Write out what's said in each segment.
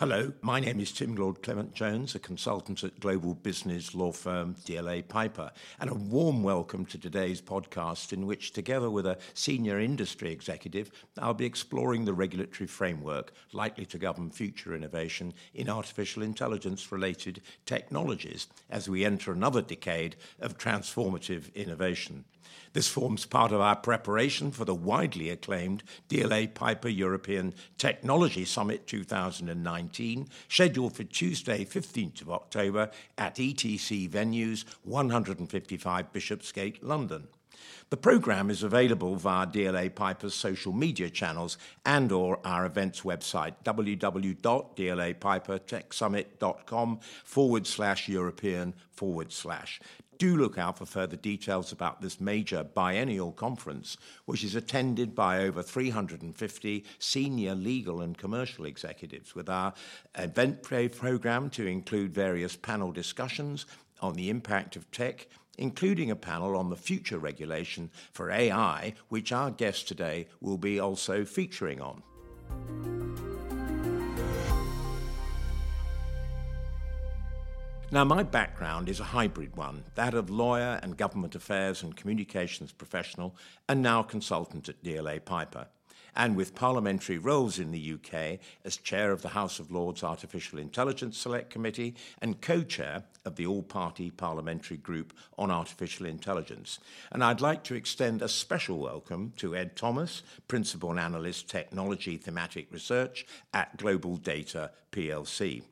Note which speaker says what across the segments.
Speaker 1: Hello, my name is Tim Lord Clement Jones, a consultant at global business law firm DLA Piper, and a warm welcome to today's podcast, in which, together with a senior industry executive, I'll be exploring the regulatory framework likely to govern future innovation in artificial intelligence related technologies as we enter another decade of transformative innovation. This forms part of our preparation for the widely acclaimed DLA Piper European Technology Summit 2019, scheduled for Tuesday, 15th of October at ETC venues 155 Bishopsgate, London. The program is available via DLA Piper's social media channels and or our events website www.dlapipertechsummit.com forward slash European forward slash do look out for further details about this major biennial conference, which is attended by over 350 senior legal and commercial executives, with our event program to include various panel discussions on the impact of tech, including a panel on the future regulation for AI, which our guest today will be also featuring on. Now, my background is a hybrid one that of lawyer and government affairs and communications professional, and now consultant at DLA Piper. And with parliamentary roles in the UK as chair of the House of Lords Artificial Intelligence Select Committee and co chair of the All Party Parliamentary Group on Artificial Intelligence. And I'd like to extend a special welcome to Ed Thomas, Principal Analyst Technology Thematic Research at Global Data PLC.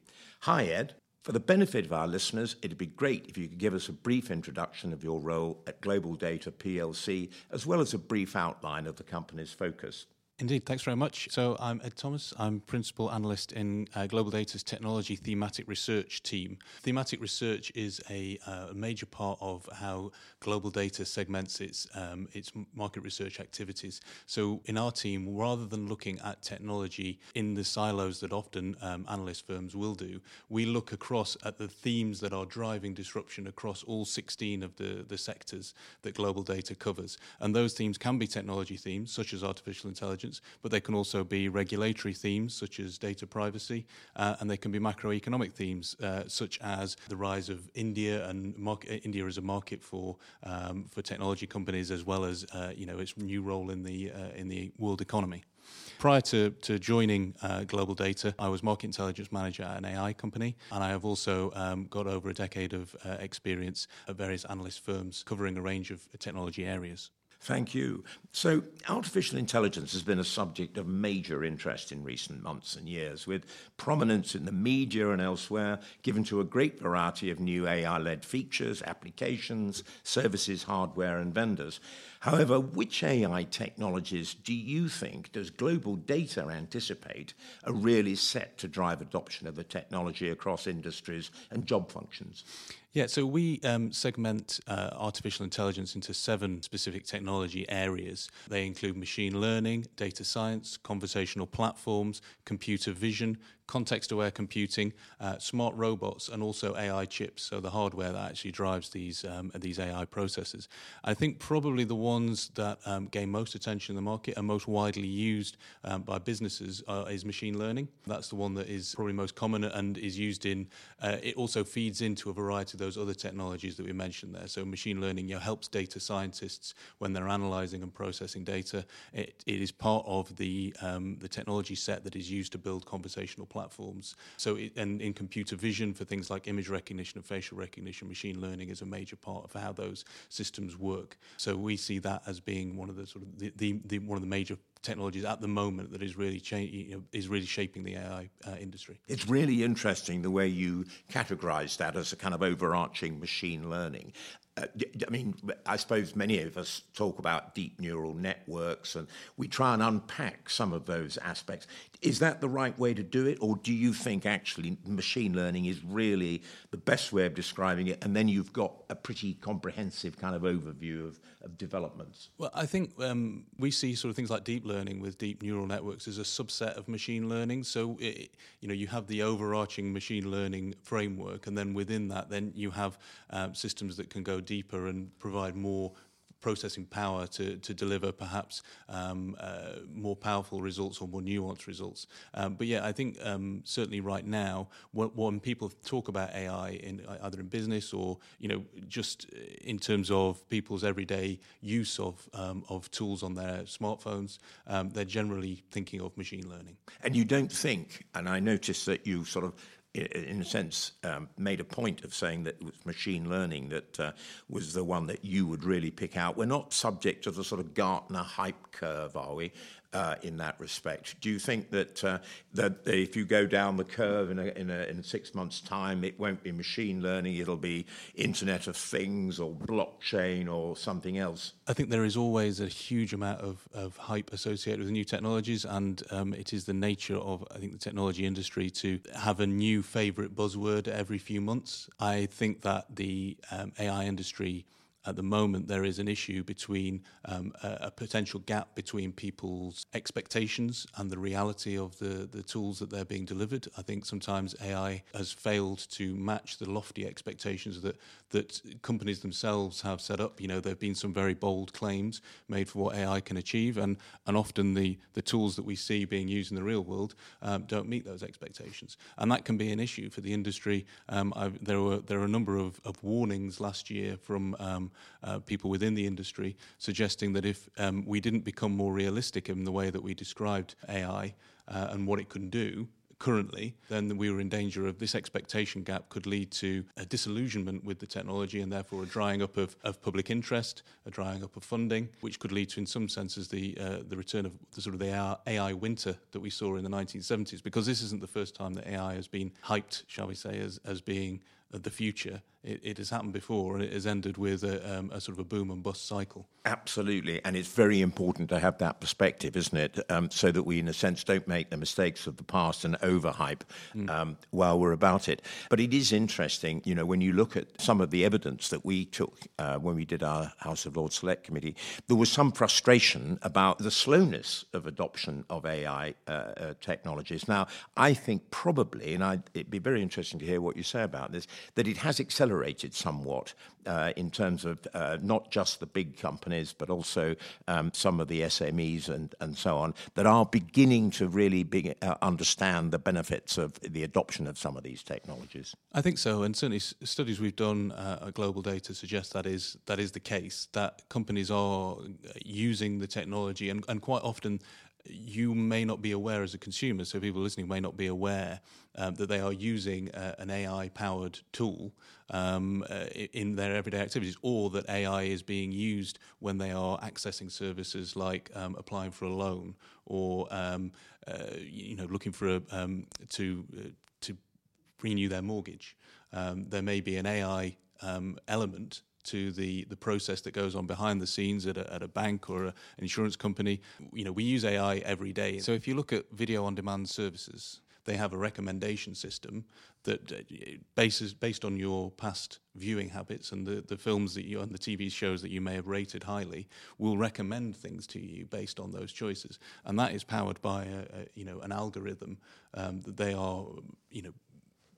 Speaker 1: Hi, Ed. For the benefit of our listeners, it'd be great if you could give us a brief introduction of your role at Global Data PLC, as well as a brief outline of the company's focus.
Speaker 2: Indeed, thanks very much. So I'm Ed Thomas. I'm principal analyst in uh, Global Data's technology thematic research team. Thematic research is a, uh, major part of how Global Data segments its um, its market research activities. So in our team, rather than looking at technology in the silos that often um, analyst firms will do, we look across at the themes that are driving disruption across all 16 of the the sectors that Global Data covers. And those themes can be technology themes, such as artificial intelligence but they can also be regulatory themes such as data privacy, uh, and they can be macroeconomic themes uh, such as the rise of India and market, uh, India as a market for um, for technology companies, as well as uh, you know its new role in the uh, in the world economy. Prior to, to joining uh, Global Data, I was market intelligence manager at an AI company, and I have also um, got over a decade of uh, experience at various analyst firms covering a range of technology areas.
Speaker 1: Thank you. So, artificial intelligence has been a subject of major interest in recent months and years, with prominence in the media and elsewhere given to a great variety of new AI led features, applications, services, hardware, and vendors. However, which AI technologies do you think does global data anticipate are really set to drive adoption of the technology across industries and job functions?
Speaker 2: Yeah, so we um, segment uh, artificial intelligence into seven specific technology areas. They include machine learning, data science, conversational platforms, computer vision, context aware computing, uh, smart robots, and also AI chips, so the hardware that actually drives these, um, these AI processes. I think probably the ones that um, gain most attention in the market and most widely used um, by businesses uh, is machine learning. That's the one that is probably most common and is used in, uh, it also feeds into a variety of those other technologies that we mentioned there. So machine learning you know, helps data scientists when they're analyzing and processing data. It, it is part of the, um, the technology set that is used to build conversational platforms platforms. So, it, and in computer vision for things like image recognition and facial recognition, machine learning is a major part of how those systems work. So, we see that as being one of the sort of the, the, the one of the major technologies at the moment that is really cha- you know, is really shaping the AI uh, industry.
Speaker 1: It's really interesting the way you categorize that as a kind of overarching machine learning. Uh, I mean, I suppose many of us talk about deep neural networks and we try and unpack some of those aspects. Is that the right way to do it, or do you think actually machine learning is really the best way of describing it, and then you've got a pretty comprehensive kind of overview of, of developments?
Speaker 2: Well, I think um, we see sort of things like deep learning with deep neural networks as a subset of machine learning. So, it, you know, you have the overarching machine learning framework, and then within that, then you have um, systems that can go deeper and provide more processing power to, to deliver perhaps um, uh, more powerful results or more nuanced results. Um, but yeah, I think um, certainly right now, when, when, people talk about AI in either in business or you know just in terms of people's everyday use of um, of tools on their smartphones, um, they're generally thinking of machine learning.
Speaker 1: And you don't think, and I noticed that you sort of in a sense, um, made a point of saying that it was machine learning that uh, was the one that you would really pick out. We're not subject to the sort of Gartner hype curve, are we? Uh, in that respect. Do you think that uh, that if you go down the curve in a, in, a, in six months' time, it won't be machine learning, it'll be Internet of Things or blockchain or something else?
Speaker 2: I think there is always a huge amount of, of hype associated with new technologies, and um, it is the nature of I think the technology industry to have a new favourite buzzword every few months. I think that the um, AI industry at the moment there is an issue between um, a, a, potential gap between people's expectations and the reality of the, the tools that they're being delivered. I think sometimes AI has failed to match the lofty expectations that that companies themselves have set up. You know, there have been some very bold claims made for what AI can achieve, and and often the the tools that we see being used in the real world um, don't meet those expectations, and that can be an issue for the industry. Um, there were there are a number of, of warnings last year from um, uh, people within the industry suggesting that if um, we didn't become more realistic in the way that we described AI uh, and what it can do, currently, then we were in danger of this expectation gap could lead to a disillusionment with the technology and therefore a drying up of, of public interest, a drying up of funding, which could lead to, in some senses, the uh, the return of the sort of the AI winter that we saw in the 1970s. Because this isn't the first time that AI has been hyped, shall we say, as as being the future. It, it, has happened before, and it has ended with a, um, a, sort of a boom and bust cycle.
Speaker 1: Absolutely, and it's very important to have that perspective, isn't it? Um, so that we, in a sense, don't make the mistakes of the past and overhype mm. um, while we're about it. But it is interesting, you know, when you look at some of the evidence that we took uh, when we did our House of Lords Select Committee, there was some frustration about the slowness of adoption of AI uh, uh, technologies. Now, I think probably, and I'd, it'd be very interesting to hear what you say about this that it has accelerated somewhat uh, in terms of uh, not just the big companies, but also um, some of the SMEs and, and so on that are beginning to really be, uh, understand the benefits of the adoption of some of these technologies.
Speaker 2: I think so, and certainly studies we've done uh, at Global Data suggest that is that is the case. That companies are using the technology, and, and quite often you may not be aware as a consumer, so people listening may not be aware um, that they are using uh, an AI powered tool um, uh, in their everyday activities, or that AI is being used when they are accessing services like um, applying for a loan or um, uh, you know looking for a, um, to uh, to renew their mortgage. Um, there may be an AI element to the, the process that goes on behind the scenes at a, at a bank or an insurance company. You know, we use AI every day. So if you look at video on demand services, they have a recommendation system that uh, bases based on your past viewing habits and the, the films that you and the TV shows that you may have rated highly will recommend things to you based on those choices. And that is powered by a, a you know an algorithm um, that they are you know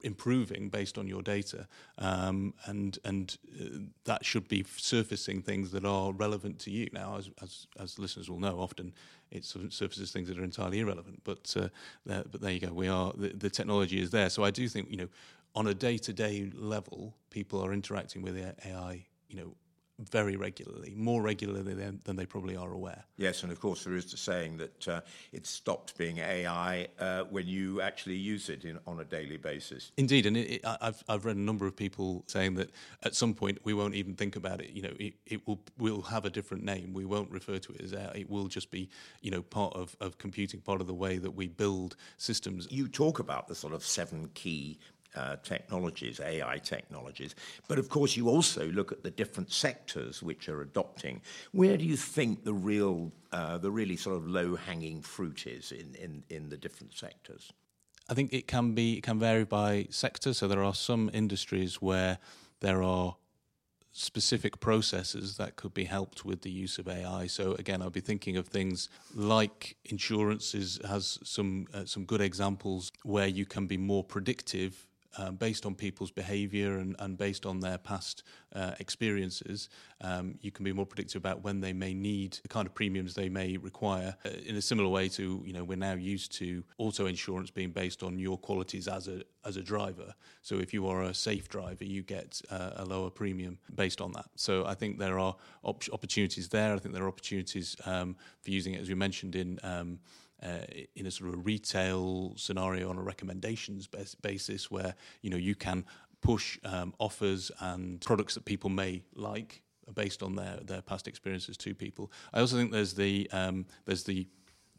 Speaker 2: improving based on your data, um, and and uh, that should be surfacing things that are relevant to you. Now, as as, as listeners will know, often it surfaces things that are entirely irrelevant. But uh, there, but there you go. We are the, the technology is there. So I do think you know, on a day to day level, people are interacting with AI. You know, very regularly, more regularly than, than, they probably are aware.
Speaker 1: Yes, and of course there is the saying that uh, it stopped being AI uh, when you actually use it in, on a daily basis.
Speaker 2: Indeed, and it, it, I've I've read a number of people saying that at some point we won't even think about it. You know, it, it will will have a different name. We won't refer to it as AI. It will just be you know part of, of computing, part of the way that we build systems.
Speaker 1: You talk about the sort of seven key uh, technologies, AI technologies. But of course, you also look at the different sectors which are adopting. Where do you think the real, uh, the really sort of low-hanging fruit is in, in, in the different sectors?
Speaker 2: I think it can be it can vary by sector. So there are some industries where there are specific processes that could be helped with the use of AI. So again, I'll be thinking of things like insurance is, has some uh, some good examples where you can be more predictive um, based on people's behavior and, and based on their past uh, experiences, um, you can be more predictive about when they may need the kind of premiums they may require. Uh, in a similar way to, you know, we're now used to auto insurance being based on your qualities as a as a driver. So if you are a safe driver, you get uh, a lower premium based on that. So I think there are op- opportunities there. I think there are opportunities um, for using it, as we mentioned in. Uh, in a sort of a retail scenario on a recommendations bas- basis where you know you can push um, offers and products that people may like based on their their past experiences to people. I also think there's the um, there's the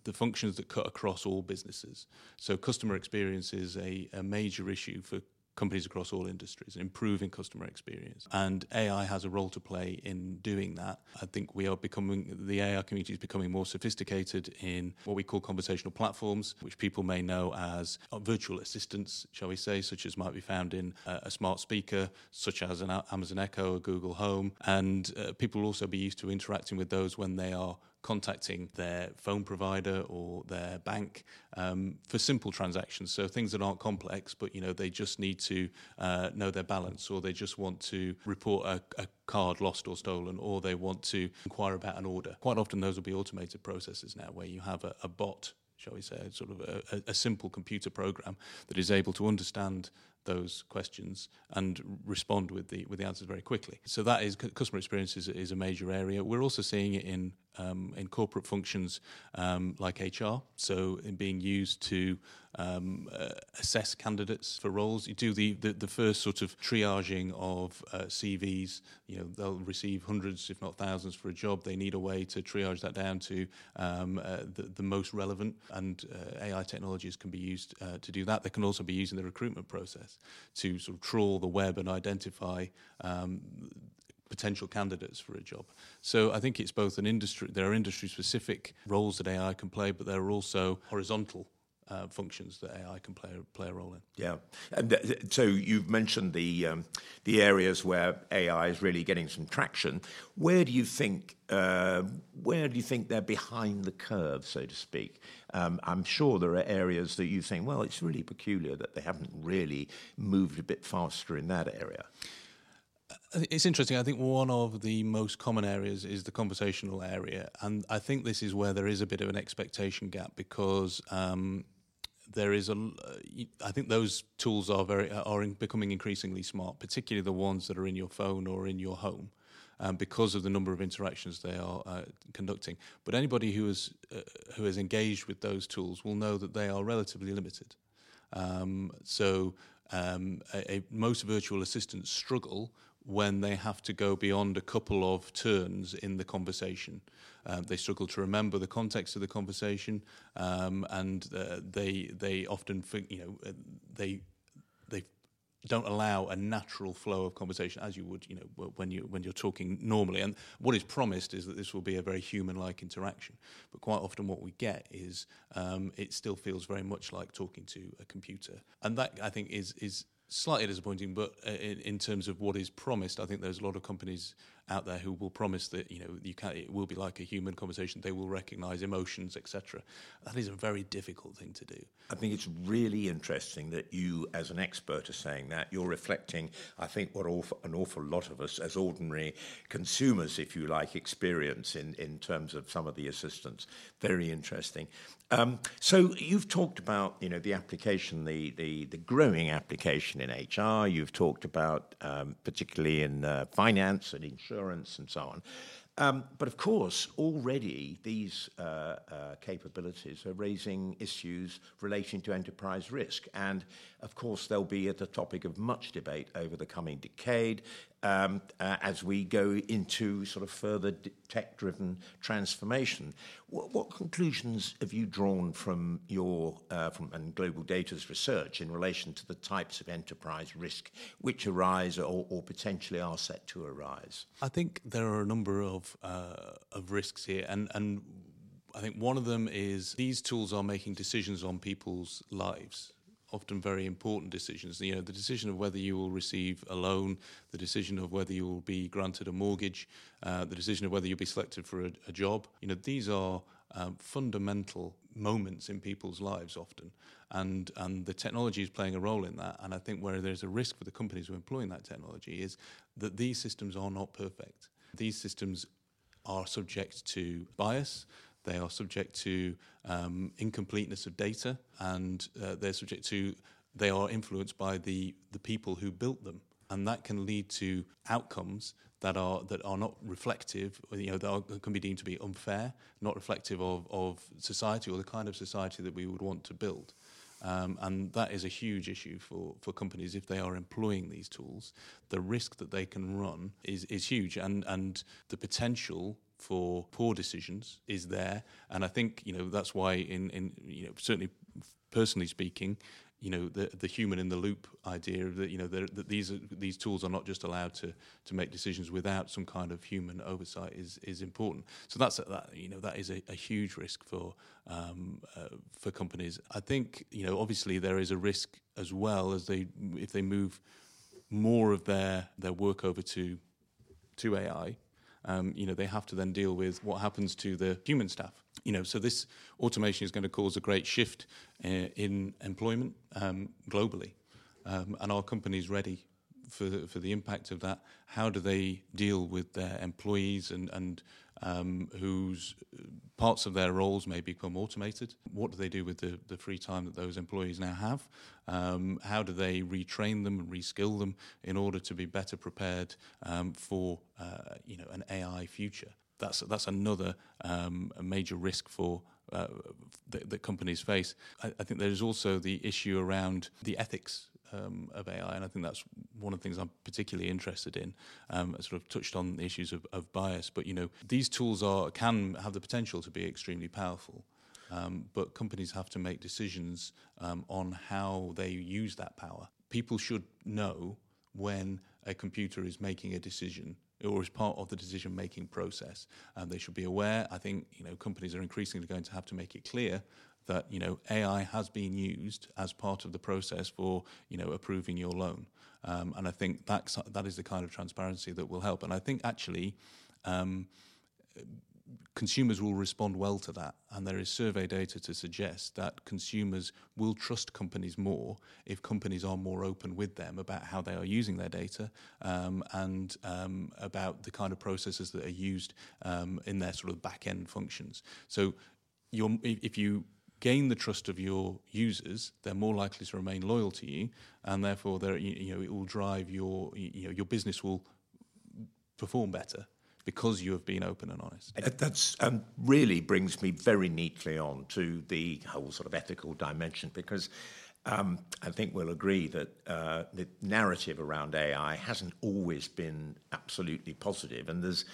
Speaker 2: the functions that cut across all businesses. So customer experience is a, a major issue for companies across all industries, improving customer experience. And AI has a role to play in doing that. I think we are becoming, the AI community is becoming more sophisticated in what we call conversational platforms, which people may know as virtual assistants, shall we say, such as might be found in a smart speaker, such as an Amazon Echo or Google Home. And uh, people will also be used to interacting with those when they are contacting their phone provider or their bank um, for simple transactions. So things that aren't complex, but you know they just need to uh, know their balance, or they just want to report a, a, card lost or stolen, or they want to inquire about an order. Quite often, those will be automated processes now, where you have a, a bot shall we say, sort of a, a, simple computer program that is able to understand those questions and respond with the with the answers very quickly. So that is customer experience is, is a major area. We're also seeing it in um, in corporate functions um, like HR. So in being used to um, uh, assess candidates for roles. You do the, the, the first sort of triaging of uh, CVs. You know, they'll receive hundreds, if not thousands, for a job. They need a way to triage that down to um, uh, the, the most relevant, and uh, AI technologies can be used uh, to do that. They can also be used in the recruitment process to sort of trawl the web and identify um, potential candidates for a job. So I think it's both an industry, there are industry specific roles that AI can play, but there are also horizontal uh, functions that AI can play play a role in.
Speaker 1: Yeah, and th- so you've mentioned the um, the areas where AI is really getting some traction. Where do you think uh, where do you think they're behind the curve, so to speak? Um, I'm sure there are areas that you think, well, it's really peculiar that they haven't really moved a bit faster in that area.
Speaker 2: It's interesting. I think one of the most common areas is the conversational area, and I think this is where there is a bit of an expectation gap because um, there is a. I think those tools are very are becoming increasingly smart, particularly the ones that are in your phone or in your home. Um, because of the number of interactions they are uh, conducting. But anybody who is uh, who is engaged with those tools will know that they are relatively limited. Um, so um, a, a, most virtual assistants struggle when they have to go beyond a couple of turns in the conversation. Um, they struggle to remember the context of the conversation, um, and uh, they they often you know uh, they they don't allow a natural flow of conversation as you would you know when you when you're talking normally. And what is promised is that this will be a very human like interaction. But quite often what we get is um, it still feels very much like talking to a computer. And that I think is is slightly disappointing, but uh, in, in, terms of what is promised, I think there's a lot of companies out there who will promise that you know you can it will be like a human conversation. They will recognise emotions, etc. That is a very difficult thing to do.
Speaker 1: I think it's really interesting that you, as an expert, are saying that. You're reflecting, I think, what an awful lot of us, as ordinary consumers, if you like, experience in in terms of some of the assistance. Very interesting. Um, so you've talked about you know the application, the the, the growing application in HR. You've talked about um, particularly in uh, finance and insurance and so on. Um, but of course, already these uh, uh, capabilities are raising issues relating to enterprise risk. And of course, they'll be at the topic of much debate over the coming decade um, uh, as we go into sort of further tech driven transformation. What, what, conclusions have you drawn from your uh, from and Global Data's research in relation to the types of enterprise risk which arise or, or potentially are set to arise?
Speaker 2: I think there are a number of, uh, of risks here, and, and I think one of them is these tools are making decisions on people's lives often very important decisions. You know, the decision of whether you will receive a loan, the decision of whether you will be granted a mortgage, uh, the decision of whether you'll be selected for a, a job. You know, these are um, fundamental moments in people's lives often. And, and the technology is playing a role in that. And I think where there's a risk for the companies who are employing that technology is that these systems are not perfect. These systems are subject to bias, they are subject to um, incompleteness of data, and uh, they're subject to, they are influenced by the, the people who built them. And that can lead to outcomes that are that are not reflective, you know, that are, can be deemed to be unfair, not reflective of, of society or the kind of society that we would want to build. Um, and that is a huge issue for, for companies if they are employing these tools. The risk that they can run is, is huge, and, and the potential for poor decisions is there. And I think you know that's why, in, in you know, certainly personally speaking, you know the the human in the loop idea that you know that these are, these tools are not just allowed to to make decisions without some kind of human oversight is is important. So that's a, that you know that is a, a huge risk for um, uh, for companies. I think you know obviously there is a risk as well as they if they move more of their their work over to to AI um, you know, they have to then deal with what happens to the human staff. You know, so this automation is going to cause a great shift uh, in employment um, globally, um, and are companies ready for the, for the impact of that? How do they deal with their employees and and um, whose parts of their roles may become automated? What do they do with the, the free time that those employees now have? Um, how do they retrain them and reskill them in order to be better prepared um, for uh, you know an AI future? That's that's another um, major risk for uh, that, companies face. I, I think there's also the issue around the ethics um, of AI, and I think that's one of the things I'm particularly interested in. Um, I sort of touched on the issues of, of, bias, but you know these tools are can have the potential to be extremely powerful. Um, but companies have to make decisions um, on how they use that power. People should know when a computer is making a decision or is part of the decision making process. They should be aware. I think you know companies are increasingly going to have to make it clear that you know AI has been used as part of the process for you know approving your loan, um, and I think that's that is the kind of transparency that will help. And I think actually. Um, consumers will respond well to that. And there is survey data to suggest that consumers will trust companies more if companies are more open with them about how they are using their data um, and um, about the kind of processes that are used um, in their sort of back end functions. So, if you gain the trust of your users, they're more likely to remain loyal to you, and therefore, you, you know, it will drive your you know your business will perform better because you have been open and honest.
Speaker 1: That um, really brings me very neatly on to the whole sort of ethical dimension because um, I think we'll agree that uh, the narrative around AI hasn't always been absolutely positive, and there's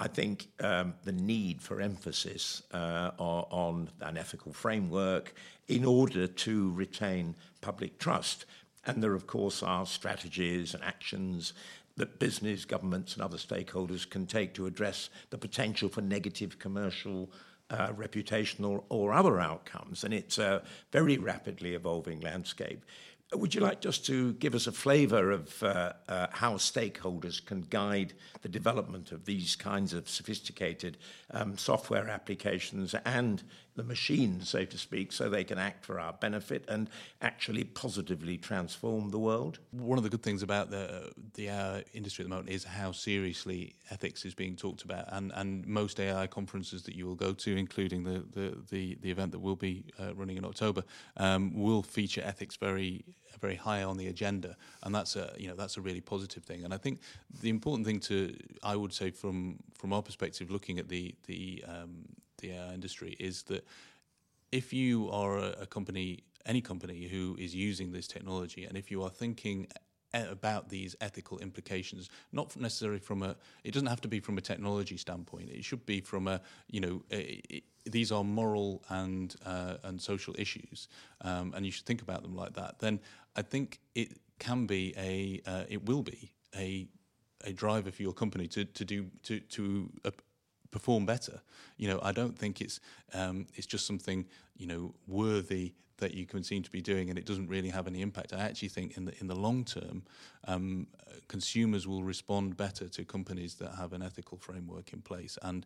Speaker 1: I think um, the need for emphasis uh, on an ethical framework in order to retain public trust. And there, of course, are strategies and actions that business, governments, and other stakeholders can take to address the potential for negative commercial, uh, reputational, or other outcomes. And it's a very rapidly evolving landscape. Would you like just to give us a flavour of uh, uh, how stakeholders can guide the development of these kinds of sophisticated um, software applications and the machines, so to speak, so they can act for our benefit and actually positively transform the world?
Speaker 2: One of the good things about the the AI industry at the moment is how seriously ethics is being talked about, and, and most AI conferences that you will go to, including the the, the, the event that will be uh, running in October, um, will feature ethics very very high on the agenda, and that's a you know that's a really positive thing. And I think the important thing to I would say from from our perspective, looking at the the um, the AI industry, is that if you are a, a company, any company who is using this technology, and if you are thinking about these ethical implications, not necessarily from a. It doesn't have to be from a technology standpoint. It should be from a. You know, a, these are moral and uh, and social issues, um, and you should think about them like that. Then I think it can be a. Uh, it will be a a driver for your company to to do to to uh, perform better. You know, I don't think it's um, it's just something you know worthy that you can seem to be doing, and it doesn't really have any impact. I actually think in the in the long term, um, consumers will respond better to companies that have an ethical framework in place, and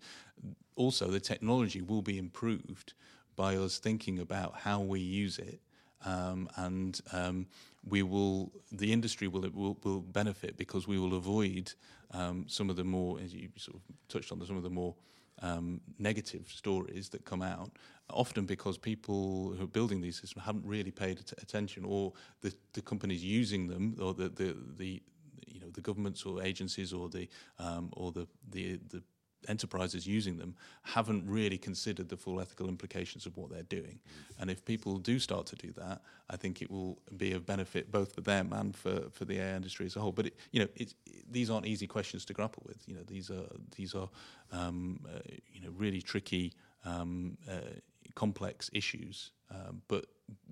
Speaker 2: also the technology will be improved by us thinking about how we use it um, and um, we will the industry will, will, will benefit because we will avoid um, some of the more as you sort of touched on some of the more um, negative stories that come out often because people who are building these systems haven't really paid attention or the, the companies using them or the, the, the you know the governments or agencies or the um, or the, the the enterprises using them haven't really considered the full ethical implications of what they're doing. And if people do start to do that, I think it will be of benefit both for them and for, for the AI industry as a whole. But it, you know, it, these aren't easy questions to grapple with. You know, these are these are um, uh, you know really tricky, um, uh, complex issues. Um, but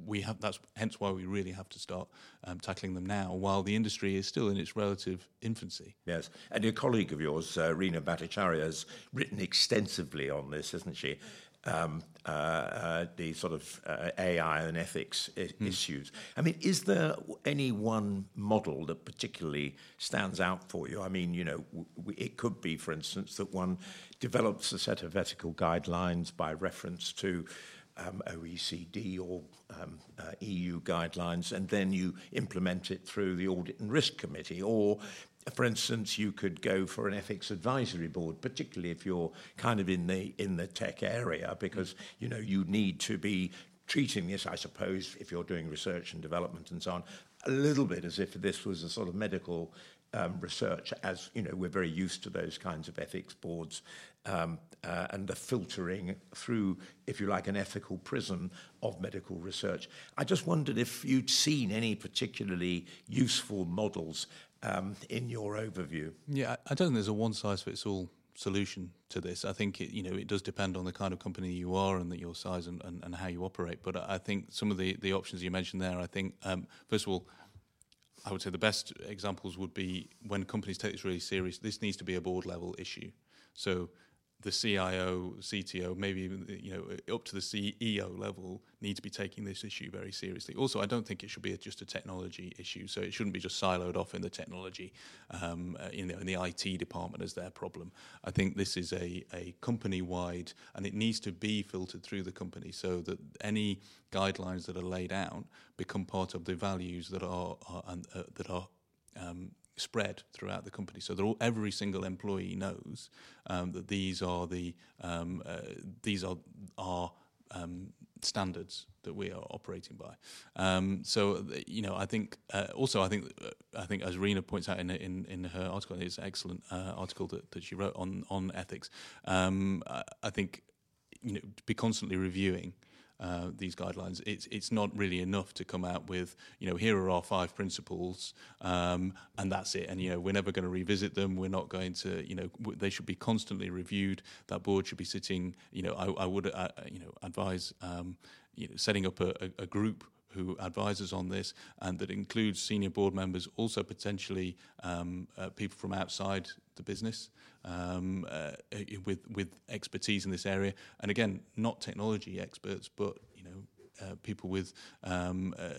Speaker 2: we have that's hence why we really have to start um, tackling them now while the industry is still in its relative infancy.
Speaker 1: Yes, and a colleague of yours, uh, Reena Bhattacharya, has written extensively on this, hasn't she? Um, uh, uh, the sort of uh, AI and ethics I- mm. issues. I mean, is there any one model that particularly stands out for you? I mean, you know, w- it could be, for instance, that one develops a set of ethical guidelines by reference to OECD or um, uh, EU guidelines, and then you implement it through the Audit and Risk Committee. Or, for instance, you could go for an ethics advisory board, particularly if you're kind of in the in the tech area, because you know you need to be treating this, I suppose, if you're doing research and development and so on, a little bit as if this was a sort of medical um, research, as you know, we're very used to those kinds of ethics boards um, uh, and the filtering through, if you like, an ethical prism of medical research. I just wondered if you'd seen any particularly useful models um, in your overview.
Speaker 2: Yeah, I don't think there's a one size fits all solution to this. I think it, you know it does depend on the kind of company you are and that your size and, and, and how you operate. But I think some of the, the options you mentioned there, I think um, first of all, I would say the best examples would be when companies take this really serious. This needs to be a board level issue. So the CIO, CTO, maybe you know up to the CEO level need to be taking this issue very seriously. Also, I don't think it should be just a technology issue, so it shouldn't be just siloed off in the technology, um, uh, in, the, in the IT department as their problem. I think this is a, a company wide, and it needs to be filtered through the company so that any guidelines that are laid out become part of the values that are, are uh, that are um, spread throughout the company. So all, every single employee knows um, that these are the um, uh, these are our um, standards that we are operating by. Um, so you know, I think uh, also I think uh, I think as Rena points out in in, in her article, it's an excellent uh, article that, that she wrote on on ethics. Um, I, I think you know to be constantly reviewing uh, these guidelines. It's it's not really enough to come out with you know here are our five principles um, and that's it. And you know we're never going to revisit them. We're not going to you know w- they should be constantly reviewed. That board should be sitting. You know I, I would uh, you know advise um, you know setting up a, a, a group who advises on this, and that includes senior board members, also potentially um, uh, people from outside the business um, uh, with with expertise in this area. And again, not technology experts, but you know. Uh, people with um, uh,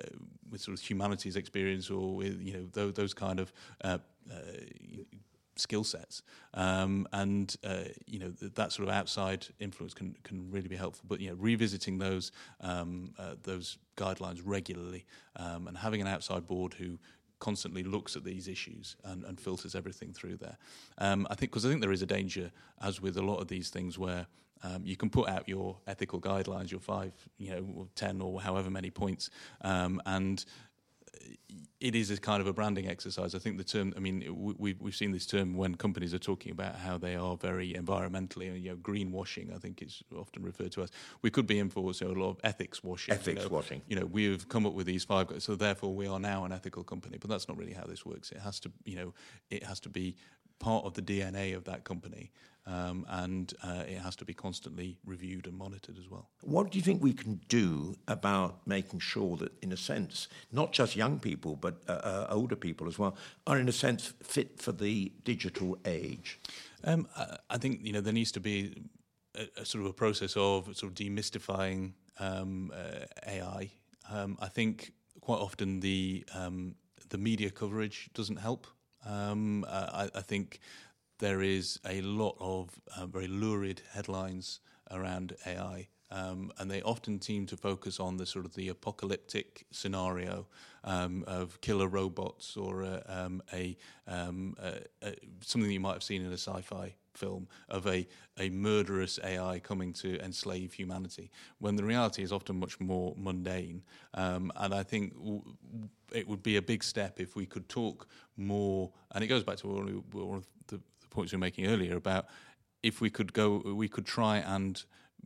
Speaker 2: with sort of humanities experience or with you know those, those kind of uh, uh, skill sets, um, and uh, you know th- that sort of outside influence can can really be helpful. But you know, revisiting those um, uh, those guidelines regularly um, and having an outside board who constantly looks at these issues and, and filters everything through there. Um, I think because I think there is a danger, as with a lot of these things, where um, you can put out your ethical guidelines, your five, you know, or ten or however many points, um, and it is a kind of a branding exercise. I think the term, I mean, we, we've seen this term when companies are talking about how they are very environmentally, you know, greenwashing, I think it's often referred to as. We could be in for so a lot of ethics washing.
Speaker 1: Ethics
Speaker 2: you know,
Speaker 1: washing.
Speaker 2: You know, we've come up with these five, so therefore we are now an ethical company. But that's not really how this works. It has to, you know, it has to be part of the DNA of that company um, and uh, it has to be constantly reviewed and monitored as well.
Speaker 1: What do you think we can do about making sure that, in a sense, not just young people but uh, uh, older people as well are, in a sense, fit for the digital age?
Speaker 2: Um, I think you know there needs to be a, a, sort of a process of sort of demystifying um, uh, AI Um, I think quite often the um, the media coverage doesn't help. Um, I, I, think there is a lot of uh, very lurid headlines around AI. Um, and they often seem to focus on the sort of the apocalyptic scenario um, of killer robots or uh, um, a, um, something you might have seen in a sci-fi film of a, a murderous AI coming to enslave humanity, when the reality is often much more mundane. Um, and I think w- it would be a big step if we could talk more, and it goes back to one of the, the points we were making earlier about if we could go, we could try and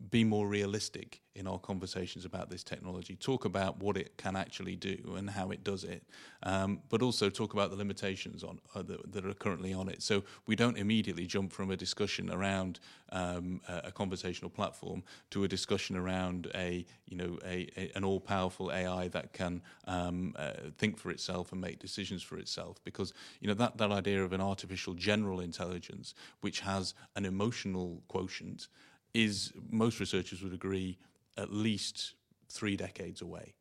Speaker 2: be more realistic in our conversations about this technology, talk about what it can actually do and how it does it, um, but also talk about the limitations on uh, that, that, are currently on it. So we don't immediately jump from a discussion around um, a, a, conversational platform to a discussion around a you know a, a an all-powerful AI that can um, uh, think for itself and make decisions for itself. Because you know that that idea of an artificial general intelligence which has an emotional quotient is most researchers would agree at least three decades away.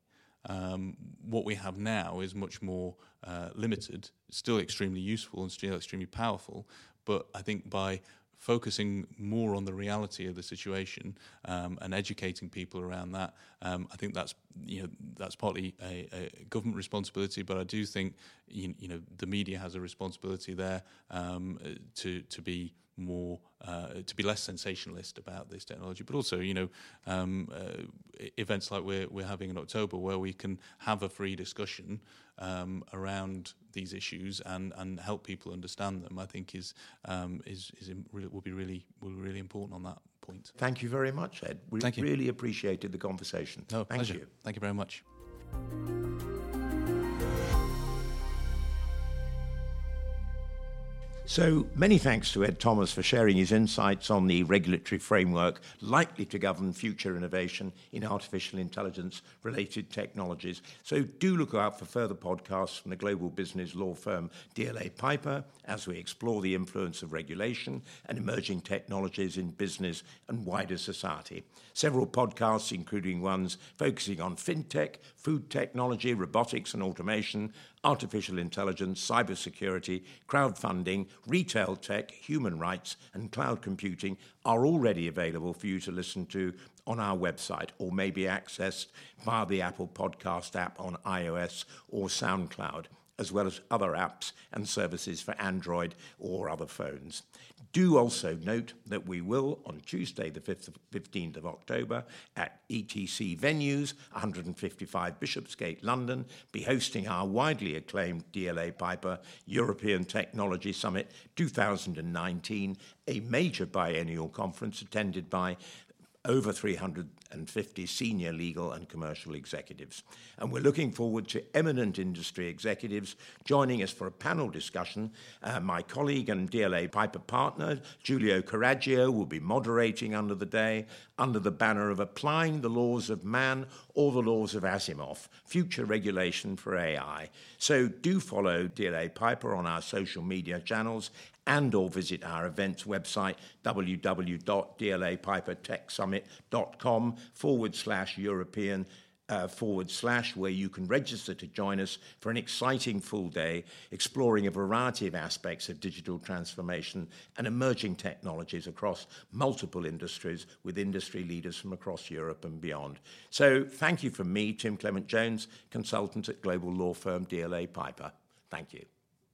Speaker 2: Um, what we have now is much more uh, limited, still extremely useful and still extremely powerful. But I think by focusing more on the reality of the situation um, and educating people around that, um, I think that's you know that's partly a, a, government responsibility, but I do think you, you, know the media has a responsibility there um, to to be more uh, to be less sensationalist about this technology, but also you know um, uh, events like we're we're having in October where we can have a free discussion um, around these issues and, and help people understand them. I think is um, is is will be really will be really important on that point.
Speaker 1: Thank you very much, Ed. We
Speaker 2: Thank you.
Speaker 1: really appreciated the conversation.
Speaker 2: No,
Speaker 1: Thank
Speaker 2: pleasure.
Speaker 1: you.
Speaker 2: Thank you very much.
Speaker 1: So many thanks to Ed Thomas for sharing his insights on the regulatory framework likely to govern future innovation in artificial intelligence related technologies. So do look out for further podcasts from the global business law firm DLA Piper as we explore the influence of regulation and emerging technologies in business and wider society. Several podcasts, including ones focusing on fintech, food technology, robotics and automation, artificial intelligence, cybersecurity, crowdfunding, retail tech, human rights, and cloud computing are already available for you to listen to on our website or may be accessed via the Apple Podcast app on iOS or SoundCloud as well as other apps and services for Android or other phones. Do also note that we will, on Tuesday, the 5th of, 15th of October, at ETC venues, 155 Bishopsgate, London, be hosting our widely acclaimed DLA Piper European Technology Summit 2019, a major biennial conference attended by over 350 senior legal and commercial executives. And we're looking forward to eminent industry executives joining us for a panel discussion. Uh, my colleague and DLA Piper partner, Giulio Coraggio, will be moderating under the day under the banner of Applying the Laws of Man or the Laws of Asimov, Future Regulation for AI. So do follow DLA Piper on our social media channels and or visit our events website www.dlapipertechsummit.com forward slash European uh, forward slash where you can register to join us for an exciting full day exploring a variety of aspects of digital transformation and emerging technologies across multiple industries with industry leaders from across Europe and beyond. So thank you from me, Tim Clement Jones, consultant at global law firm DLA Piper. Thank you.